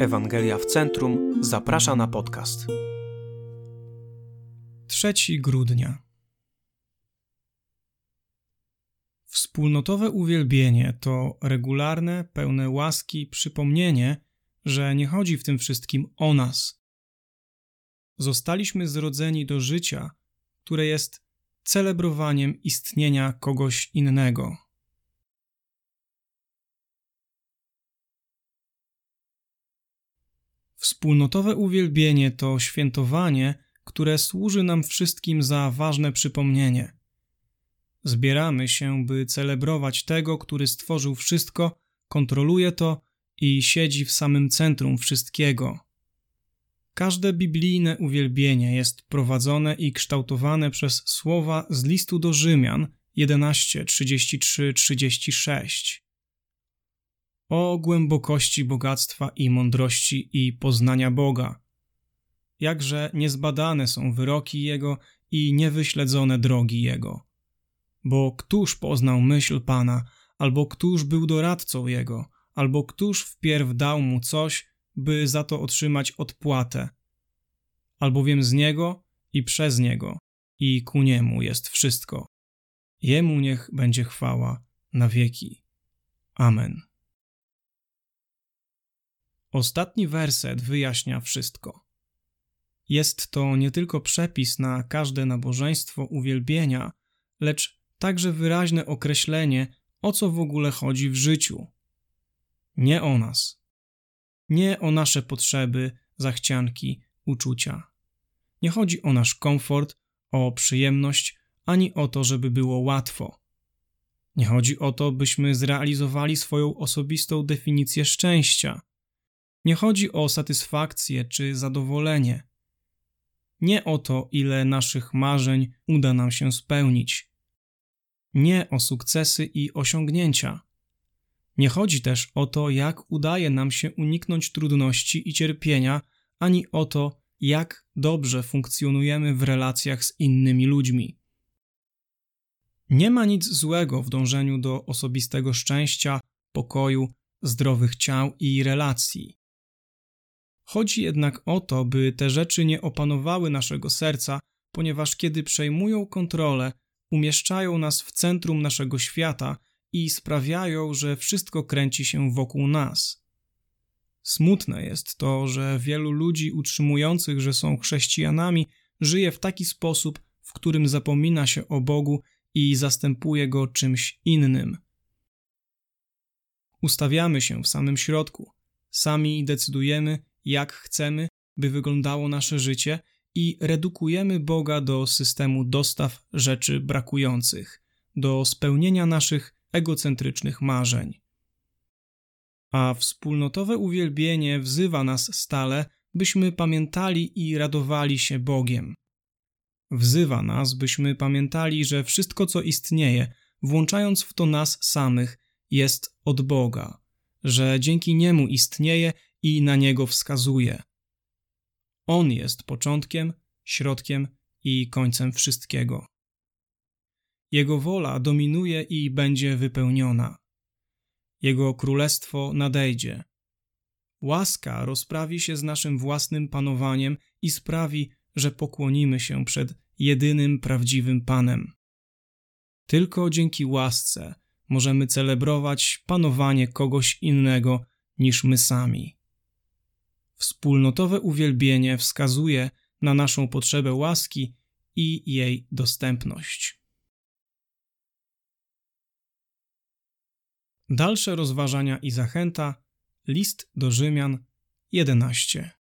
Ewangelia w Centrum zaprasza na podcast. 3 grudnia. Wspólnotowe uwielbienie to regularne, pełne łaski przypomnienie, że nie chodzi w tym wszystkim o nas. Zostaliśmy zrodzeni do życia, które jest celebrowaniem istnienia kogoś innego. Wspólnotowe uwielbienie to świętowanie, które służy nam wszystkim za ważne przypomnienie. Zbieramy się, by celebrować tego, który stworzył wszystko, kontroluje to i siedzi w samym centrum wszystkiego. Każde biblijne uwielbienie jest prowadzone i kształtowane przez słowa z listu do Rzymian 11, 33, 36 o głębokości bogactwa i mądrości i poznania Boga. Jakże niezbadane są wyroki Jego i niewyśledzone drogi Jego. Bo któż poznał myśl Pana, albo któż był doradcą Jego, albo któż wpierw dał mu coś, by za to otrzymać odpłatę. Albowiem z Niego i przez Niego i ku Niemu jest wszystko. Jemu niech będzie chwała na wieki. Amen. Ostatni werset wyjaśnia wszystko. Jest to nie tylko przepis na każde nabożeństwo uwielbienia, lecz także wyraźne określenie, o co w ogóle chodzi w życiu. Nie o nas. Nie o nasze potrzeby, zachcianki, uczucia. Nie chodzi o nasz komfort, o przyjemność, ani o to, żeby było łatwo. Nie chodzi o to, byśmy zrealizowali swoją osobistą definicję szczęścia. Nie chodzi o satysfakcję czy zadowolenie. Nie o to, ile naszych marzeń uda nam się spełnić. Nie o sukcesy i osiągnięcia. Nie chodzi też o to, jak udaje nam się uniknąć trudności i cierpienia, ani o to, jak dobrze funkcjonujemy w relacjach z innymi ludźmi. Nie ma nic złego w dążeniu do osobistego szczęścia, pokoju, zdrowych ciał i relacji. Chodzi jednak o to, by te rzeczy nie opanowały naszego serca, ponieważ kiedy przejmują kontrolę, umieszczają nas w centrum naszego świata i sprawiają, że wszystko kręci się wokół nas. Smutne jest to, że wielu ludzi utrzymujących, że są chrześcijanami, żyje w taki sposób, w którym zapomina się o Bogu i zastępuje go czymś innym. Ustawiamy się w samym środku, sami decydujemy, jak chcemy, by wyglądało nasze życie i redukujemy Boga do systemu dostaw rzeczy brakujących, do spełnienia naszych egocentrycznych marzeń. A wspólnotowe uwielbienie wzywa nas stale, byśmy pamiętali i radowali się Bogiem. Wzywa nas, byśmy pamiętali, że wszystko, co istnieje, włączając w to nas samych, jest od Boga, że dzięki Niemu istnieje i na niego wskazuje. On jest początkiem, środkiem i końcem wszystkiego. Jego wola dominuje i będzie wypełniona. Jego królestwo nadejdzie. Łaska rozprawi się z naszym własnym panowaniem i sprawi, że pokłonimy się przed jedynym prawdziwym Panem. Tylko dzięki łasce możemy celebrować panowanie kogoś innego niż my sami. Wspólnotowe uwielbienie wskazuje na naszą potrzebę łaski i jej dostępność. Dalsze rozważania i zachęta. List do Rzymian 11.